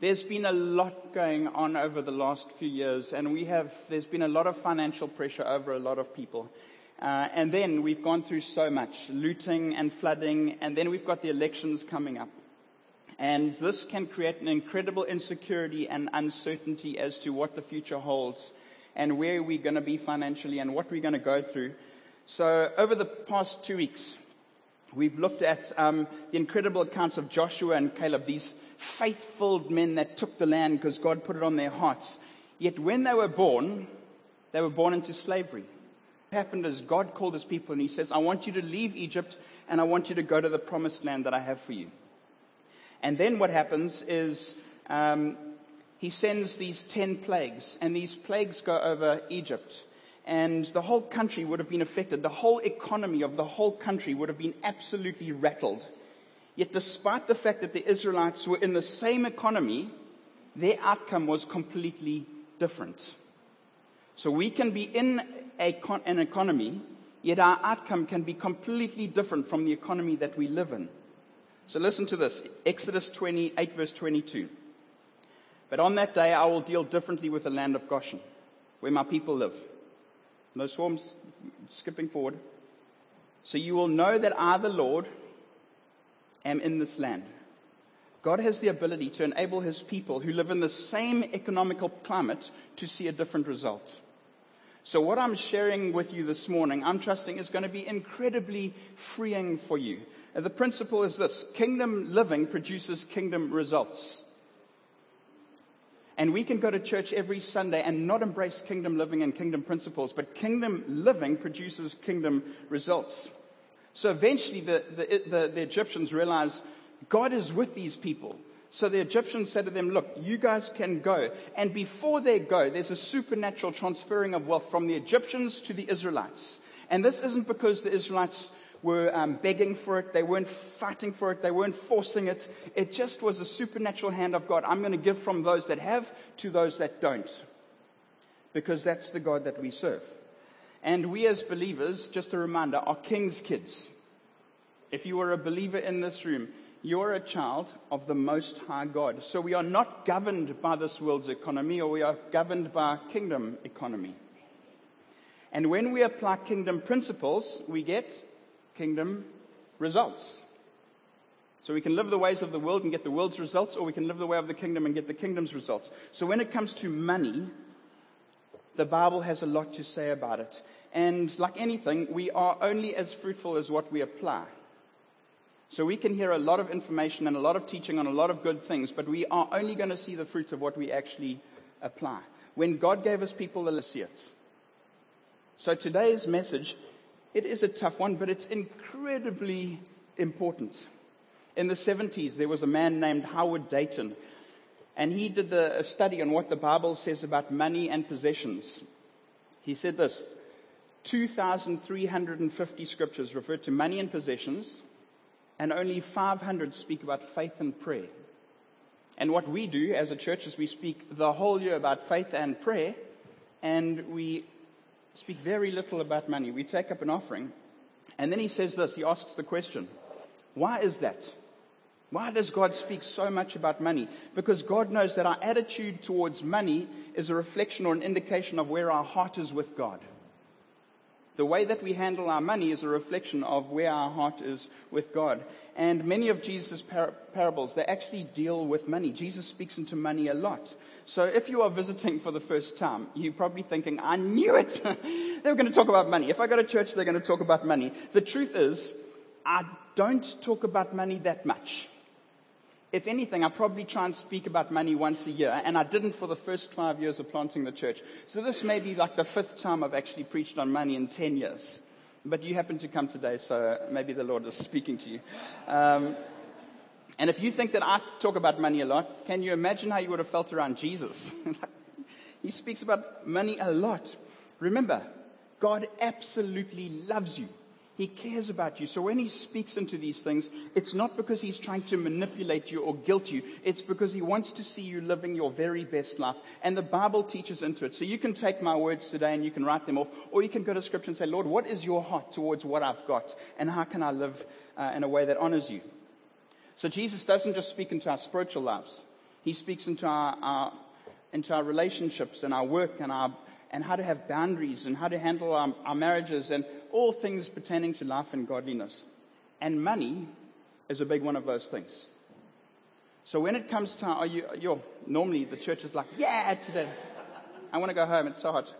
There's been a lot going on over the last few years, and we have, there's been a lot of financial pressure over a lot of people. Uh, and then we've gone through so much looting and flooding, and then we've got the elections coming up. And this can create an incredible insecurity and uncertainty as to what the future holds and where we're going to be financially and what we're going to go through. So over the past two weeks, we've looked at um, the incredible accounts of Joshua and Caleb, these faithful men that took the land because God put it on their hearts. Yet when they were born, they were born into slavery. What happened is God called his people and he says, I want you to leave Egypt and I want you to go to the promised land that I have for you. And then what happens is um, he sends these ten plagues, and these plagues go over Egypt. And the whole country would have been affected. The whole economy of the whole country would have been absolutely rattled. Yet despite the fact that the Israelites were in the same economy, their outcome was completely different. So we can be in a, an economy, yet our outcome can be completely different from the economy that we live in. So listen to this. Exodus 28 verse 22. But on that day I will deal differently with the land of Goshen, where my people live. No swarms, skipping forward. So you will know that I, the Lord, am in this land. God has the ability to enable his people who live in the same economical climate to see a different result. So what I'm sharing with you this morning, I'm trusting is going to be incredibly freeing for you. And the principle is this, kingdom living produces kingdom results. And we can go to church every Sunday and not embrace kingdom living and kingdom principles, but kingdom living produces kingdom results. So eventually the, the, the, the Egyptians realize God is with these people. So the Egyptians said to them, look, you guys can go. And before they go, there's a supernatural transferring of wealth from the Egyptians to the Israelites. And this isn't because the Israelites were um, begging for it. They weren't fighting for it. They weren't forcing it. It just was a supernatural hand of God. I'm going to give from those that have to those that don't. Because that's the God that we serve. And we as believers, just a reminder, are king's kids. If you are a believer in this room, you're a child of the Most High God. So we are not governed by this world's economy or we are governed by kingdom economy. And when we apply kingdom principles, we get kingdom results. So we can live the ways of the world and get the world's results, or we can live the way of the kingdom and get the kingdom's results. So when it comes to money, the Bible has a lot to say about it. And like anything, we are only as fruitful as what we apply. So we can hear a lot of information and a lot of teaching on a lot of good things, but we are only going to see the fruits of what we actually apply. When God gave us people, they'll see it. So today's message, it is a tough one, but it's incredibly important. In the 70s, there was a man named Howard Dayton and he did the, a study on what the Bible says about money and possessions. He said this, 2,350 scriptures refer to money and possessions, and only 500 speak about faith and prayer. And what we do as a church is we speak the whole year about faith and prayer, and we speak very little about money. We take up an offering, and then he says this, he asks the question, why is that? Why does God speak so much about money? Because God knows that our attitude towards money is a reflection or an indication of where our heart is with God. The way that we handle our money is a reflection of where our heart is with God. And many of Jesus' par- parables, they actually deal with money. Jesus speaks into money a lot. So if you are visiting for the first time, you're probably thinking, I knew it. they were going to talk about money. If I go to church, they're going to talk about money. The truth is, I don't talk about money that much if anything, I probably try and speak about money once a year, and I didn't for the first five years of planting the church. So this may be like the fifth time I've actually preached on money in ten years. But you happen to come today, so maybe the Lord is speaking to you. Um, and if you think that I talk about money a lot, can you imagine how you would have felt around Jesus? he speaks about money a lot. Remember, God absolutely loves you. He cares about you. So when he speaks into these things, it's not because he's trying to manipulate you or guilt you. It's because he wants to see you living your very best life. And the Bible teaches into it. So you can take my words today and you can write them off, or you can go to scripture and say, Lord, what is your heart towards what I've got? And how can I live uh, in a way that honors you? So Jesus doesn't just speak into our spiritual lives. He speaks into our, our, into our relationships and our work and our, and how to have boundaries and how to handle our, our marriages and all things pertaining to life and godliness. And money is a big one of those things. So when it comes to, are you, you're, normally the church is like, yeah, today. I want to go home. It's so hot.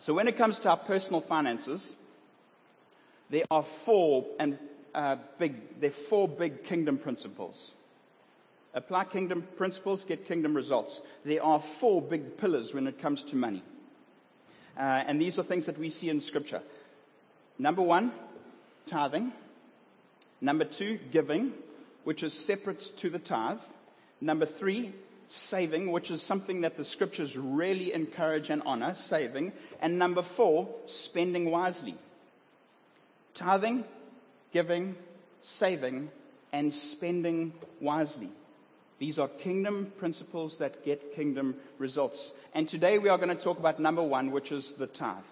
So when it comes to our personal finances, there are four and uh, big, there are four big kingdom principles. Apply kingdom principles, get kingdom results. There are four big pillars when it comes to money. Uh, and these are things that we see in scripture. Number one, tithing. Number two, giving, which is separate to the tithe. Number three, saving, which is something that the scriptures really encourage and honor, saving. And number four, spending wisely. Tithing, giving, saving, and spending wisely. These are kingdom principles that get kingdom results. And today we are going to talk about number one, which is the tithe.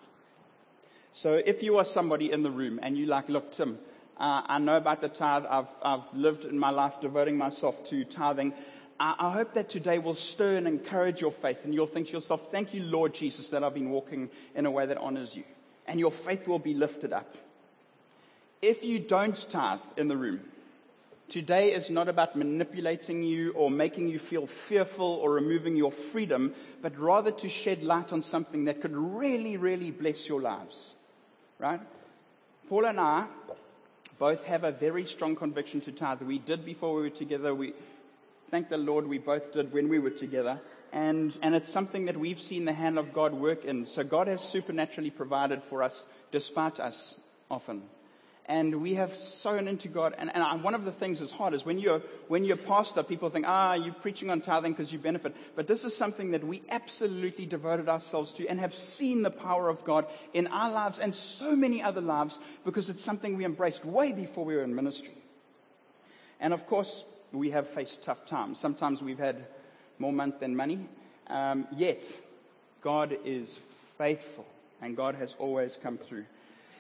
So if you are somebody in the room and you like, look, Tim, uh, I know about the tithe. I've, I've lived in my life devoting myself to tithing. I, I hope that today will stir and encourage your faith and you'll think to yourself, thank you, Lord Jesus, that I've been walking in a way that honors you. And your faith will be lifted up. If you don't tithe in the room, Today is not about manipulating you or making you feel fearful or removing your freedom, but rather to shed light on something that could really, really bless your lives. Right? Paula and I both have a very strong conviction to tithe. We did before we were together. We, thank the Lord, we both did when we were together. And, and it's something that we've seen the hand of God work in. So God has supernaturally provided for us despite us often and we have sown into God. And, and one of the things that's hard is when you're, when you're pastor, people think, ah, you're preaching on tithing because you benefit. But this is something that we absolutely devoted ourselves to and have seen the power of God in our lives and so many other lives because it's something we embraced way before we were in ministry. And of course, we have faced tough times. Sometimes we've had more month than money. Um, yet, God is faithful and God has always come through.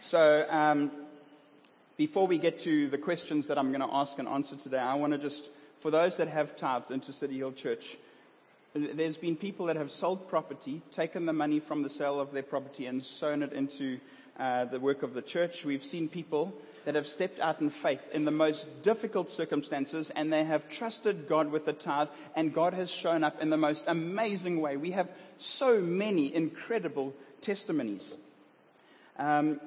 So, um, before we get to the questions that I'm going to ask and answer today, I want to just, for those that have tithed into City Hill Church, there's been people that have sold property, taken the money from the sale of their property and sown it into uh, the work of the church. We've seen people that have stepped out in faith in the most difficult circumstances and they have trusted God with the tithe and God has shown up in the most amazing way. We have so many incredible testimonies. Um,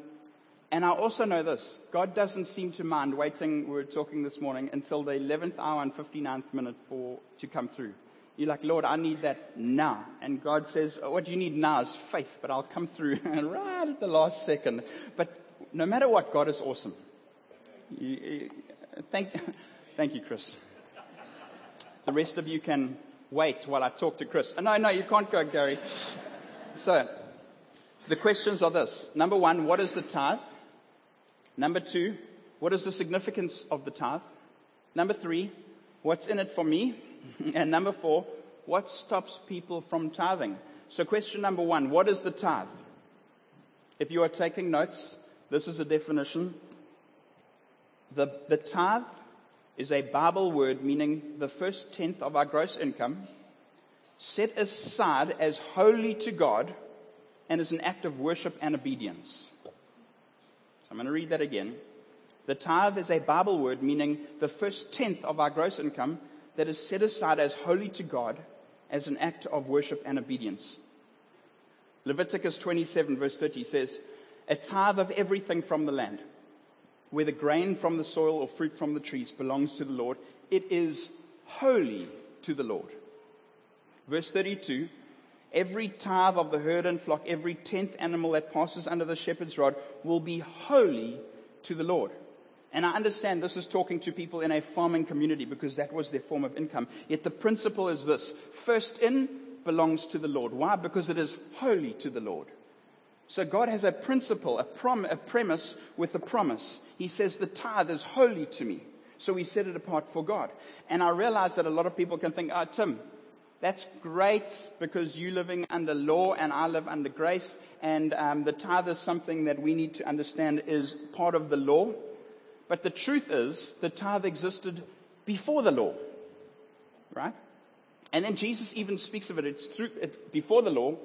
and I also know this God doesn't seem to mind waiting, we were talking this morning, until the 11th hour and 59th minute for, to come through. You're like, Lord, I need that now. And God says, oh, what you need now is faith, but I'll come through right at the last second. But no matter what, God is awesome. You, you, thank, thank you, Chris. The rest of you can wait while I talk to Chris. No, no, you can't go, Gary. So, the questions are this. Number one, what is the tithe? Number two, what is the significance of the tithe? Number three, what's in it for me? and number four, what stops people from tithing? So question number one, what is the tithe? If you are taking notes, this is a definition. The, the tithe is a Bible word meaning the first tenth of our gross income set aside as holy to God and as an act of worship and obedience. So I'm going to read that again. The tithe is a Bible word meaning the first tenth of our gross income that is set aside as holy to God as an act of worship and obedience. Leviticus 27 verse 30 says, a tithe of everything from the land, whether grain from the soil or fruit from the trees belongs to the Lord. It is holy to the Lord. Verse 32, Every tithe of the herd and flock, every tenth animal that passes under the shepherd's rod will be holy to the Lord. And I understand this is talking to people in a farming community because that was their form of income. Yet the principle is this. First in belongs to the Lord. Why? Because it is holy to the Lord. So God has a principle, a, prom- a premise with a promise. He says the tithe is holy to me. So we set it apart for God. And I realize that a lot of people can think, ah, oh, Tim, that's great because you're living under law and I live under grace. And um, the tithe is something that we need to understand is part of the law. But the truth is, the tithe existed before the law. right? And then Jesus even speaks of it. It's through, it, before the law,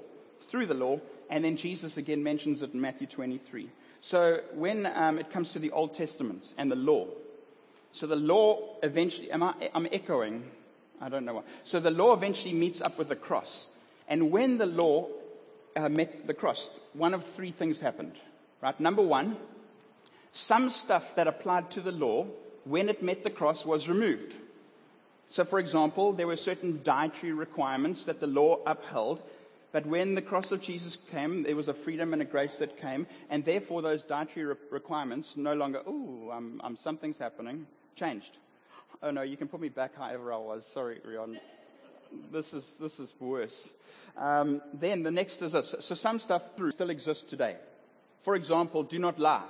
through the law, and then Jesus again mentions it in Matthew 23. So when um, it comes to the Old Testament and the law, so the law eventually, am I, I'm echoing, I don't know what. So the law eventually meets up with the cross. And when the law uh, met the cross, one of three things happened. Right? Number one, some stuff that applied to the law, when it met the cross, was removed. So, for example, there were certain dietary requirements that the law upheld, but when the cross of Jesus came, there was a freedom and a grace that came, and therefore those dietary re- requirements no longer, ooh, I'm, I'm, something's happening, changed. Oh no, you can put me back however I was. Sorry, Rion. This is, this is worse. Um, then the next is this. So some stuff still exists today. For example, do not lie.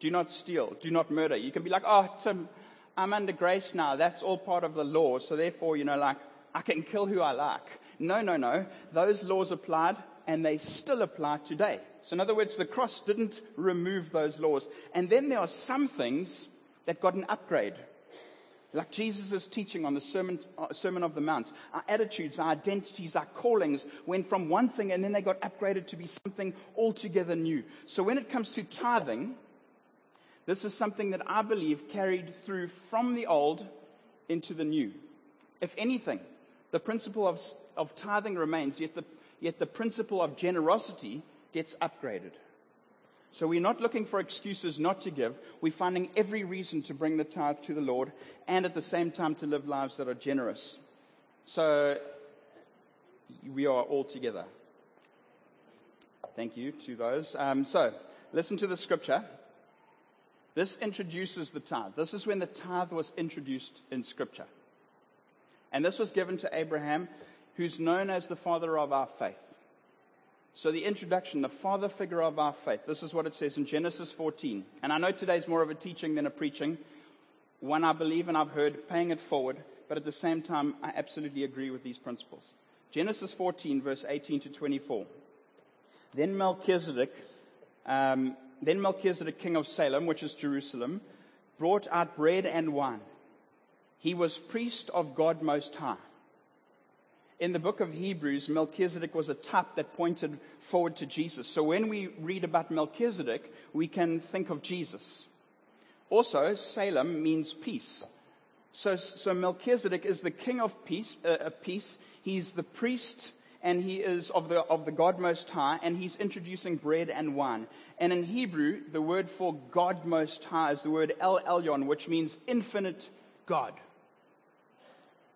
Do not steal. Do not murder. You can be like, oh, Tim, I'm under grace now. That's all part of the law. So therefore, you know, like, I can kill who I like. No, no, no. Those laws applied and they still apply today. So in other words, the cross didn't remove those laws. And then there are some things that got an upgrade. Like Jesus' teaching on the sermon, uh, sermon of the Mount. Our attitudes, our identities, our callings went from one thing and then they got upgraded to be something altogether new. So when it comes to tithing, this is something that I believe carried through from the old into the new. If anything, the principle of, of tithing remains, yet the, yet the principle of generosity gets upgraded. So we're not looking for excuses not to give. We're finding every reason to bring the tithe to the Lord and at the same time to live lives that are generous. So we are all together. Thank you to those. Um, so listen to the scripture. This introduces the tithe. This is when the tithe was introduced in Scripture. And this was given to Abraham, who's known as the father of our faith. So the introduction, the father figure of our faith, this is what it says in Genesis 14. And I know today's more of a teaching than a preaching. One I believe and I've heard, paying it forward, but at the same time, I absolutely agree with these principles. Genesis 14, verse 18 to 24. Then Melchizedek, um, then Melchizedek, king of Salem, which is Jerusalem, brought out bread and wine. He was priest of God Most High. In the book of Hebrews, Melchizedek was a type that pointed forward to Jesus. So when we read about Melchizedek, we can think of Jesus. Also, Salem means peace. So, so Melchizedek is the king of peace, uh, peace. He's the priest and he is of the, of the God Most High, and he's introducing bread and wine. And in Hebrew, the word for God Most High is the word El Elyon, which means infinite God.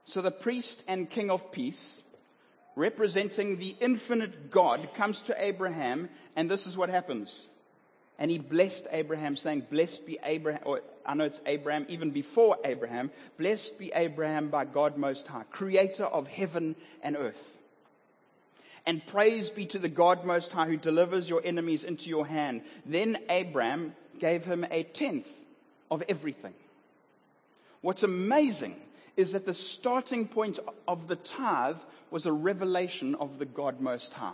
So the priest and king of peace, representing the infinite God, comes to Abraham, and this is what happens. And he blessed Abraham, saying, Blessed be Abraham, or I know it's Abraham, even before Abraham, blessed be Abraham by God Most High, creator of heaven and earth. And praise be to the God Most High who delivers your enemies into your hand. Then Abram gave him a tenth of everything. What's amazing is that the starting point of the tithe was a revelation of the God Most High.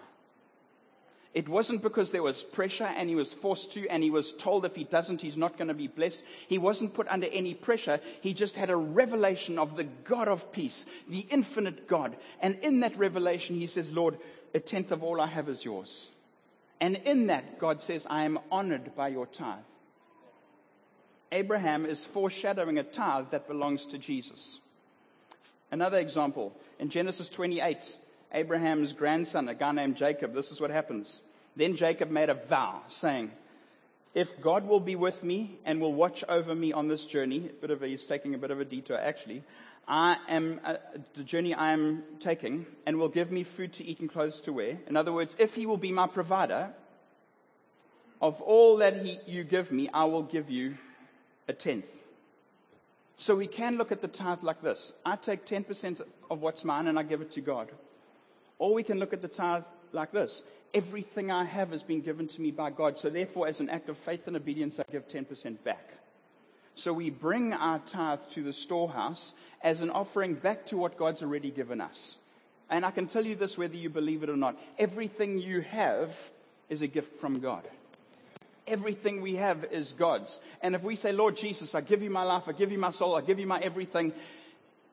It wasn't because there was pressure and he was forced to and he was told if he doesn't, he's not going to be blessed. He wasn't put under any pressure. He just had a revelation of the God of peace, the infinite God. And in that revelation, he says, Lord, a tenth of all I have is yours. And in that, God says, I am honored by your tithe. Abraham is foreshadowing a tithe that belongs to Jesus. Another example, in Genesis 28, Abraham's grandson, a guy named Jacob, this is what happens. Then Jacob made a vow, saying, If God will be with me and will watch over me on this journey, a bit of a, he's taking a bit of a detour actually, I am, uh, the journey I am taking and will give me food to eat and clothes to wear. In other words, if he will be my provider, of all that he, you give me, I will give you a tenth. So we can look at the tithe like this. I take 10% of what's mine and I give it to God. Or we can look at the tithe like this. Everything I have has been given to me by God. So therefore, as an act of faith and obedience, I give 10% back. So we bring our tithe to the storehouse as an offering back to what God's already given us. And I can tell you this whether you believe it or not. Everything you have is a gift from God. Everything we have is God's. And if we say, Lord Jesus, I give you my life, I give you my soul, I give you my everything,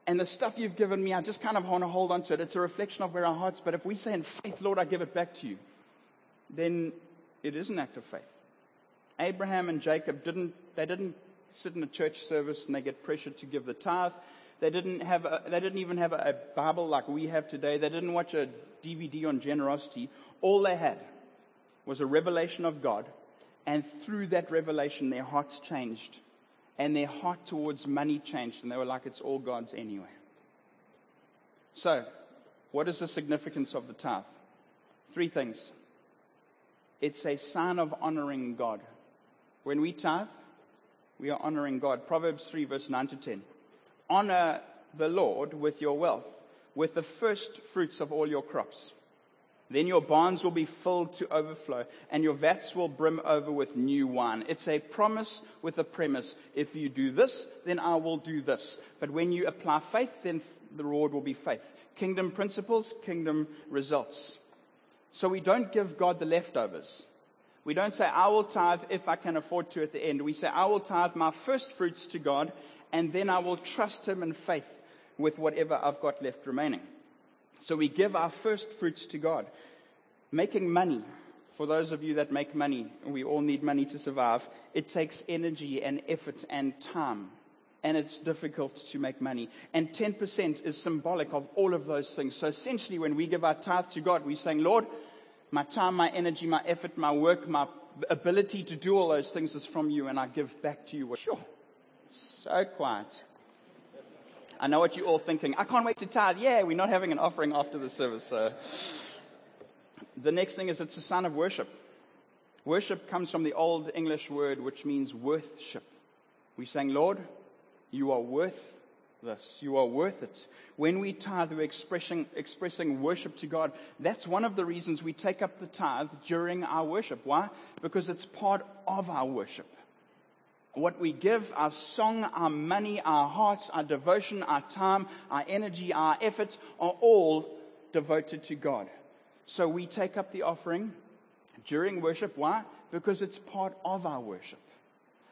and the stuff you've given me, I just kind of want to hold on to it. It's a reflection of where our hearts, but if we say in faith, Lord, I give it back to you, then it is an act of faith. Abraham and Jacob didn't, they didn't sit in a church service and they get pressured to give the tithe. They didn't have a, they didn't even have a, a Bible like we have today. They didn't watch a DVD on generosity. All they had was a revelation of God. And through that revelation, their hearts changed. And their heart towards money changed. And they were like, it's all God's anyway. So, what is the significance of the tithe? Three things. It's a sign of honoring God. When we tithe, we are honoring God. Proverbs 3 verse 9 to 10. Honor the Lord with your wealth, with the first fruits of all your crops. Then your barns will be filled to overflow and your vats will brim over with new wine. It's a promise with a premise. If you do this, then I will do this. But when you apply faith, then the reward will be faith. Kingdom principles, kingdom results. So we don't give God the leftovers. We don't say, I will tithe if I can afford to at the end. We say, I will tithe my first fruits to God and then I will trust Him in faith with whatever I've got left remaining. So we give our first fruits to God. Making money, for those of you that make money, we all need money to survive, it takes energy and effort and time. And it's difficult to make money. And 10% is symbolic of all of those things. So essentially, when we give our tithe to God, we're saying, Lord, my time, my energy, my effort, my work, my ability to do all those things is from you, and I give back to you. Sure. So quiet. I know what you're all thinking. I can't wait to tithe. Yeah, we're not having an offering after the service. So. The next thing is it's a sign of worship. Worship comes from the Old English word which means worthship. We're saying, Lord, you are worth this. You are worth it. When we tithe, we're expressing, expressing worship to God. That's one of the reasons we take up the tithe during our worship. Why? Because it's part of our worship what we give, our song, our money, our hearts, our devotion, our time, our energy, our efforts are all devoted to God. So we take up the offering during worship. Why? Because it's part of our worship.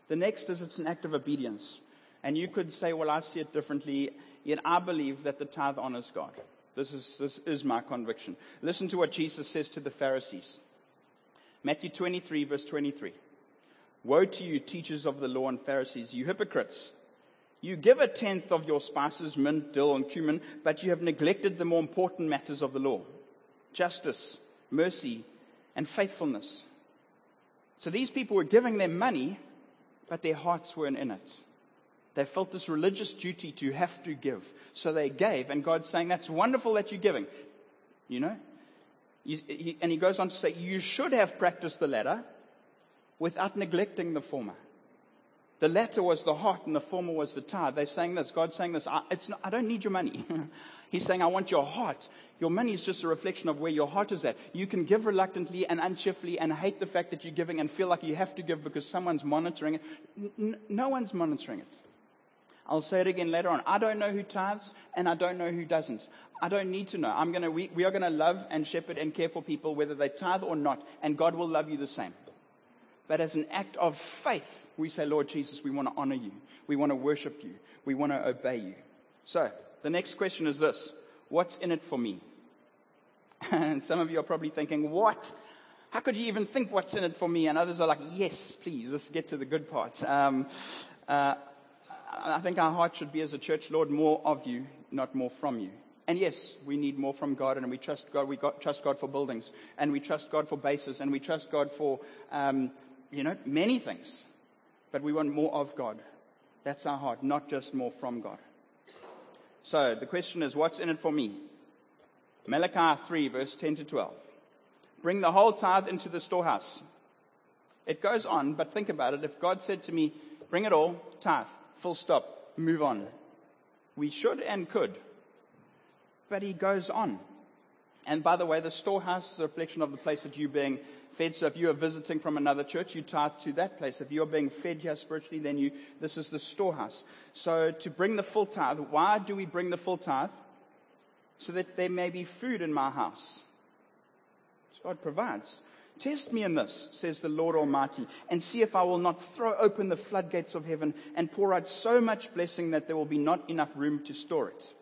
The next is it's an act of obedience. And you could say, well, I see it differently, yet I believe that the tithe honors God. This is, this is my conviction. Listen to what Jesus says to the Pharisees. Matthew 23 verse 23. Woe to you, teachers of the law and Pharisees, you hypocrites! You give a tenth of your spices, mint, dill, and cumin, but you have neglected the more important matters of the law justice, mercy, and faithfulness. So these people were giving their money, but their hearts weren't in it. They felt this religious duty to have to give. So they gave, and God's saying, That's wonderful that you're giving. You know? And he goes on to say, You should have practiced the latter without neglecting the former. The latter was the heart and the former was the tithe. They're saying this. God's saying this. I, not, I don't need your money. He's saying, I want your heart. Your money is just a reflection of where your heart is at. You can give reluctantly and uncheerfully and hate the fact that you're giving and feel like you have to give because someone's monitoring it. N- no one's monitoring it. I'll say it again later on. I don't know who tithes and I don't know who doesn't. I don't need to know. I'm gonna, we, we are going to love and shepherd and care for people whether they tithe or not, and God will love you the same. But as an act of faith, we say, Lord Jesus, we want to honor you. We want to worship you. We want to obey you. So, the next question is this What's in it for me? And some of you are probably thinking, What? How could you even think what's in it for me? And others are like, Yes, please, let's get to the good part. Um, uh, I think our heart should be as a church, Lord, more of you, not more from you. And yes, we need more from God, and we trust God. We got, trust God for buildings, and we trust God for bases, and we trust God for um, you know, many things. But we want more of God. That's our heart, not just more from God. So the question is, what's in it for me? Malachi 3 verse 10 to 12. Bring the whole tithe into the storehouse. It goes on, but think about it. If God said to me, bring it all, tithe, full stop, move on. We should and could. But he goes on. And by the way, the storehouse is a reflection of the place that you are being fed. So if you are visiting from another church, you tithe to that place. If you're being fed here spiritually, then you, this is the storehouse. So to bring the full tithe, why do we bring the full tithe? So that there may be food in my house. So God provides. Test me in this, says the Lord Almighty, and see if I will not throw open the floodgates of heaven and pour out so much blessing that there will be not enough room to store it.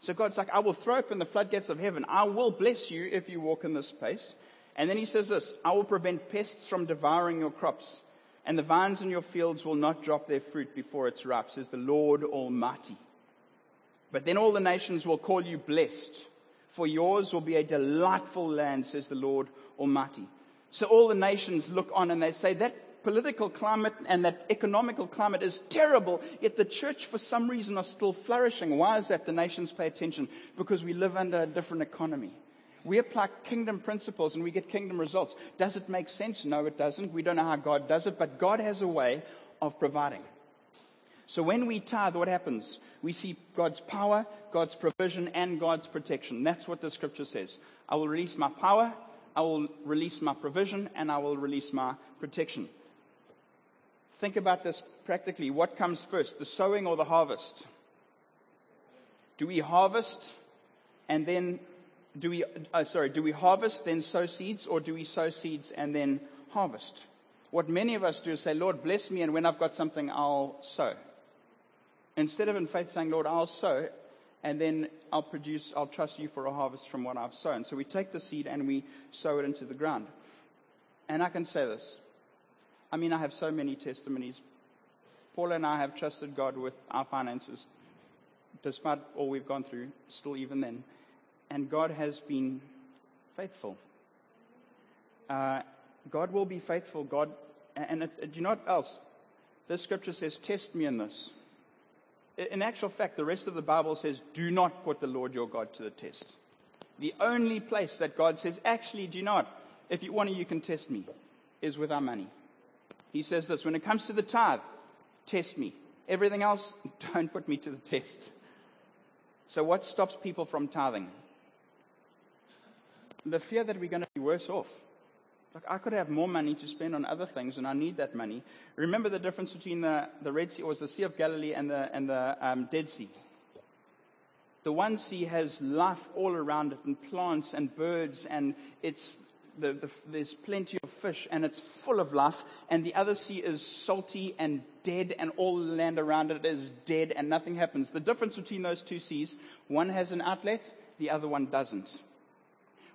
So God's like, I will throw open the floodgates of heaven. I will bless you if you walk in this space. And then he says this, I will prevent pests from devouring your crops, and the vines in your fields will not drop their fruit before it's ripe, says the Lord Almighty. But then all the nations will call you blessed for yours will be a delightful land, says the Lord Almighty. So all the nations look on and they say that political climate and that economical climate is terrible, yet the church for some reason are still flourishing. Why is that? The nations pay attention because we live under a different economy. We apply kingdom principles and we get kingdom results. Does it make sense? No, it doesn't. We don't know how God does it, but God has a way of providing. So when we tithe, what happens? We see God's power, God's provision, and God's protection. That's what the scripture says. I will release my power, I will release my provision, and I will release my protection. Think about this practically. What comes first, the sowing or the harvest? Do we harvest and then do we, oh, sorry, do we harvest then sow seeds or do we sow seeds and then harvest? What many of us do is say, Lord, bless me and when I've got something, I'll sow. Instead of in faith saying, Lord, I'll sow, and then I'll produce, I'll trust you for a harvest from what I've sown. So we take the seed and we sow it into the ground. And I can say this. I mean, I have so many testimonies. Paula and I have trusted God with our finances, despite all we've gone through, still even then. And God has been faithful. Uh, God will be faithful. God, and it, do you know what else? This scripture says, test me in this. In actual fact, the rest of the Bible says, do not put the Lord your God to the test. The only place that God says, actually, do not, if you want to, you can test me, is with our money. He says this, when it comes to the tithe, test me. Everything else, don't put me to the test. So what stops people from tithing? The fear that we're going to be worse off. Like I could have more money to spend on other things, and I need that money. Remember the difference between the, the Red Sea, or the Sea of Galilee, and the and the um, Dead Sea. The one sea has life all around it, and plants and birds, and it's the, the, there's plenty of fish, and it's full of life. And the other sea is salty and dead, and all the land around it is dead, and nothing happens. The difference between those two seas: one has an outlet, the other one doesn't.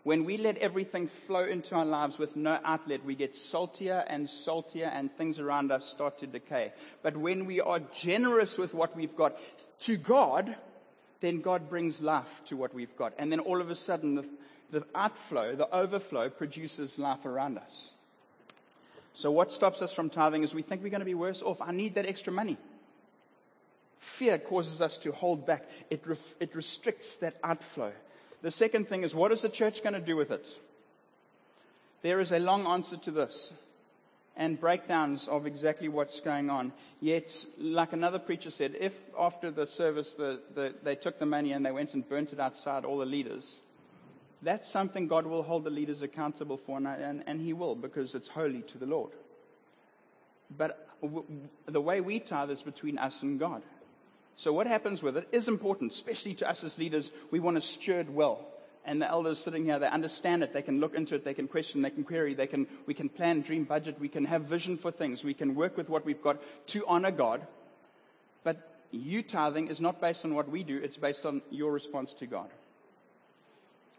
When we let everything flow into our lives with no outlet, we get saltier and saltier and things around us start to decay. But when we are generous with what we've got to God, then God brings life to what we've got. And then all of a sudden, the, the outflow, the overflow produces life around us. So what stops us from tithing is we think we're going to be worse off. I need that extra money. Fear causes us to hold back. It, it restricts that outflow. The second thing is, what is the church going to do with it? There is a long answer to this and breakdowns of exactly what's going on. Yet, like another preacher said, if after the service the, the, they took the money and they went and burnt it outside all the leaders, that's something God will hold the leaders accountable for, and, and, and He will because it's holy to the Lord. But w- the way we tithe is between us and God. So what happens with it is important, especially to us as leaders. We want to steward well. And the elders sitting here, they understand it. They can look into it. They can question. They can query. They can, we can plan, dream, budget. We can have vision for things. We can work with what we've got to honor God. But you tithing is not based on what we do. It's based on your response to God.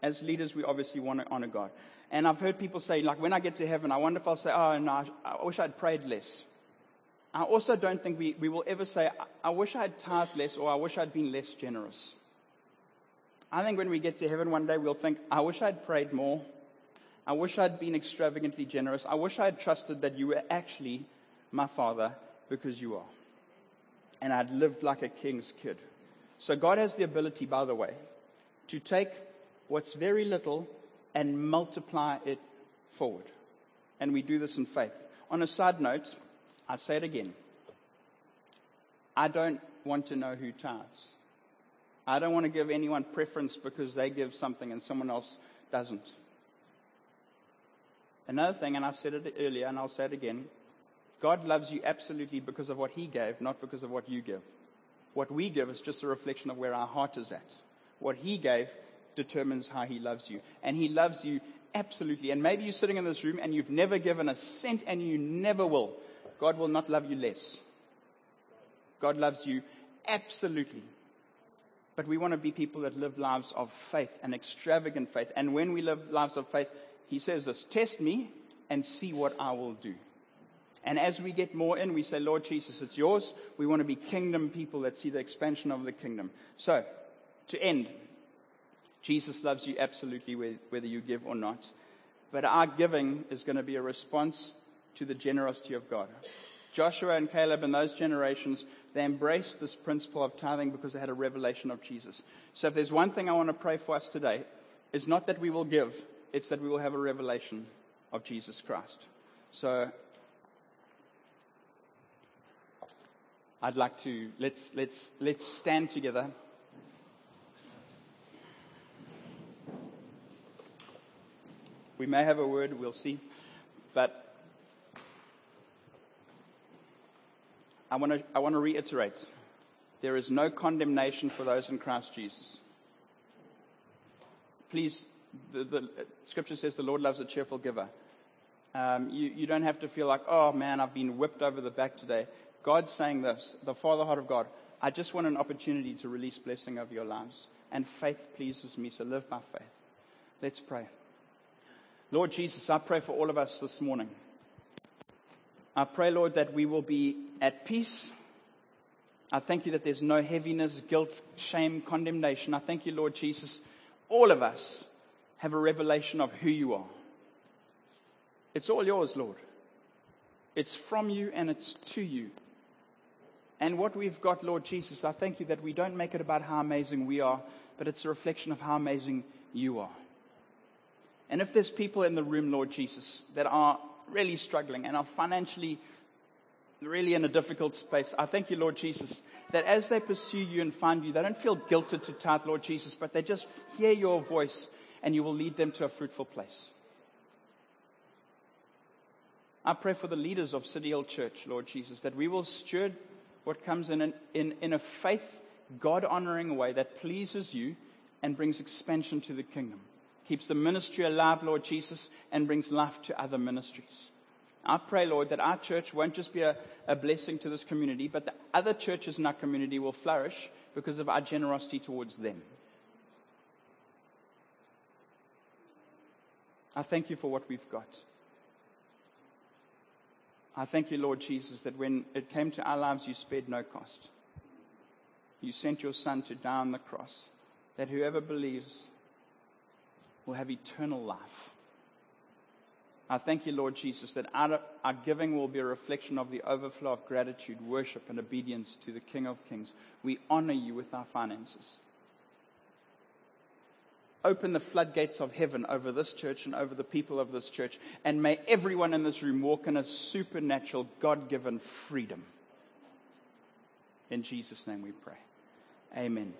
As leaders, we obviously want to honor God. And I've heard people say, like, when I get to heaven, I wonder if I'll say, oh, no, I wish I'd prayed less. I also don't think we, we will ever say, I wish I had tithed less or I wish I'd been less generous. I think when we get to heaven one day, we'll think, I wish I'd prayed more. I wish I'd been extravagantly generous. I wish I had trusted that you were actually my father because you are. And I'd lived like a king's kid. So God has the ability, by the way, to take what's very little and multiply it forward. And we do this in faith. On a side note, I say it again. I don't want to know who tithes. I don't want to give anyone preference because they give something and someone else doesn't. Another thing, and I said it earlier and I'll say it again God loves you absolutely because of what He gave, not because of what you give. What we give is just a reflection of where our heart is at. What He gave determines how He loves you. And He loves you Absolutely. And maybe you're sitting in this room and you've never given a cent and you never will. God will not love you less. God loves you absolutely. But we want to be people that live lives of faith an extravagant faith. And when we live lives of faith, He says this test me and see what I will do. And as we get more in, we say, Lord Jesus, it's yours. We want to be kingdom people that see the expansion of the kingdom. So, to end, Jesus loves you absolutely whether you give or not. But our giving is going to be a response to the generosity of God. Joshua and Caleb and those generations, they embraced this principle of tithing because they had a revelation of Jesus. So if there's one thing I want to pray for us today, it's not that we will give, it's that we will have a revelation of Jesus Christ. So I'd like to let's let's let's stand together. We may have a word, we'll see. But I want to, I want to reiterate there is no condemnation for those in Christ Jesus. Please, the, the scripture says the Lord loves a cheerful giver. Um, you, you don't have to feel like, oh man, I've been whipped over the back today. God's saying this, the Father heart of God, I just want an opportunity to release blessing over your lives. And faith pleases me, so live by faith. Let's pray. Lord Jesus, I pray for all of us this morning. I pray, Lord, that we will be at peace. I thank you that there's no heaviness, guilt, shame, condemnation. I thank you, Lord Jesus, all of us have a revelation of who you are. It's all yours, Lord. It's from you and it's to you. And what we've got, Lord Jesus, I thank you that we don't make it about how amazing we are, but it's a reflection of how amazing you are. And if there's people in the room, Lord Jesus, that are really struggling and are financially really in a difficult space, I thank you, Lord Jesus, that as they pursue you and find you, they don't feel guilted to tithe, Lord Jesus, but they just hear your voice and you will lead them to a fruitful place. I pray for the leaders of City Hill Church, Lord Jesus, that we will steward what comes in, an, in, in a faith, God honoring way that pleases you and brings expansion to the kingdom keeps the ministry alive, Lord Jesus, and brings life to other ministries. I pray, Lord, that our church won't just be a, a blessing to this community, but the other churches in our community will flourish because of our generosity towards them. I thank you for what we've got. I thank you, Lord Jesus, that when it came to our lives, you spared no cost. You sent your Son to die on the cross, that whoever believes will have eternal life. I thank you, Lord Jesus, that our, our giving will be a reflection of the overflow of gratitude, worship, and obedience to the King of Kings. We honor you with our finances. Open the floodgates of heaven over this church and over the people of this church, and may everyone in this room walk in a supernatural, God given freedom. In Jesus' name we pray. Amen.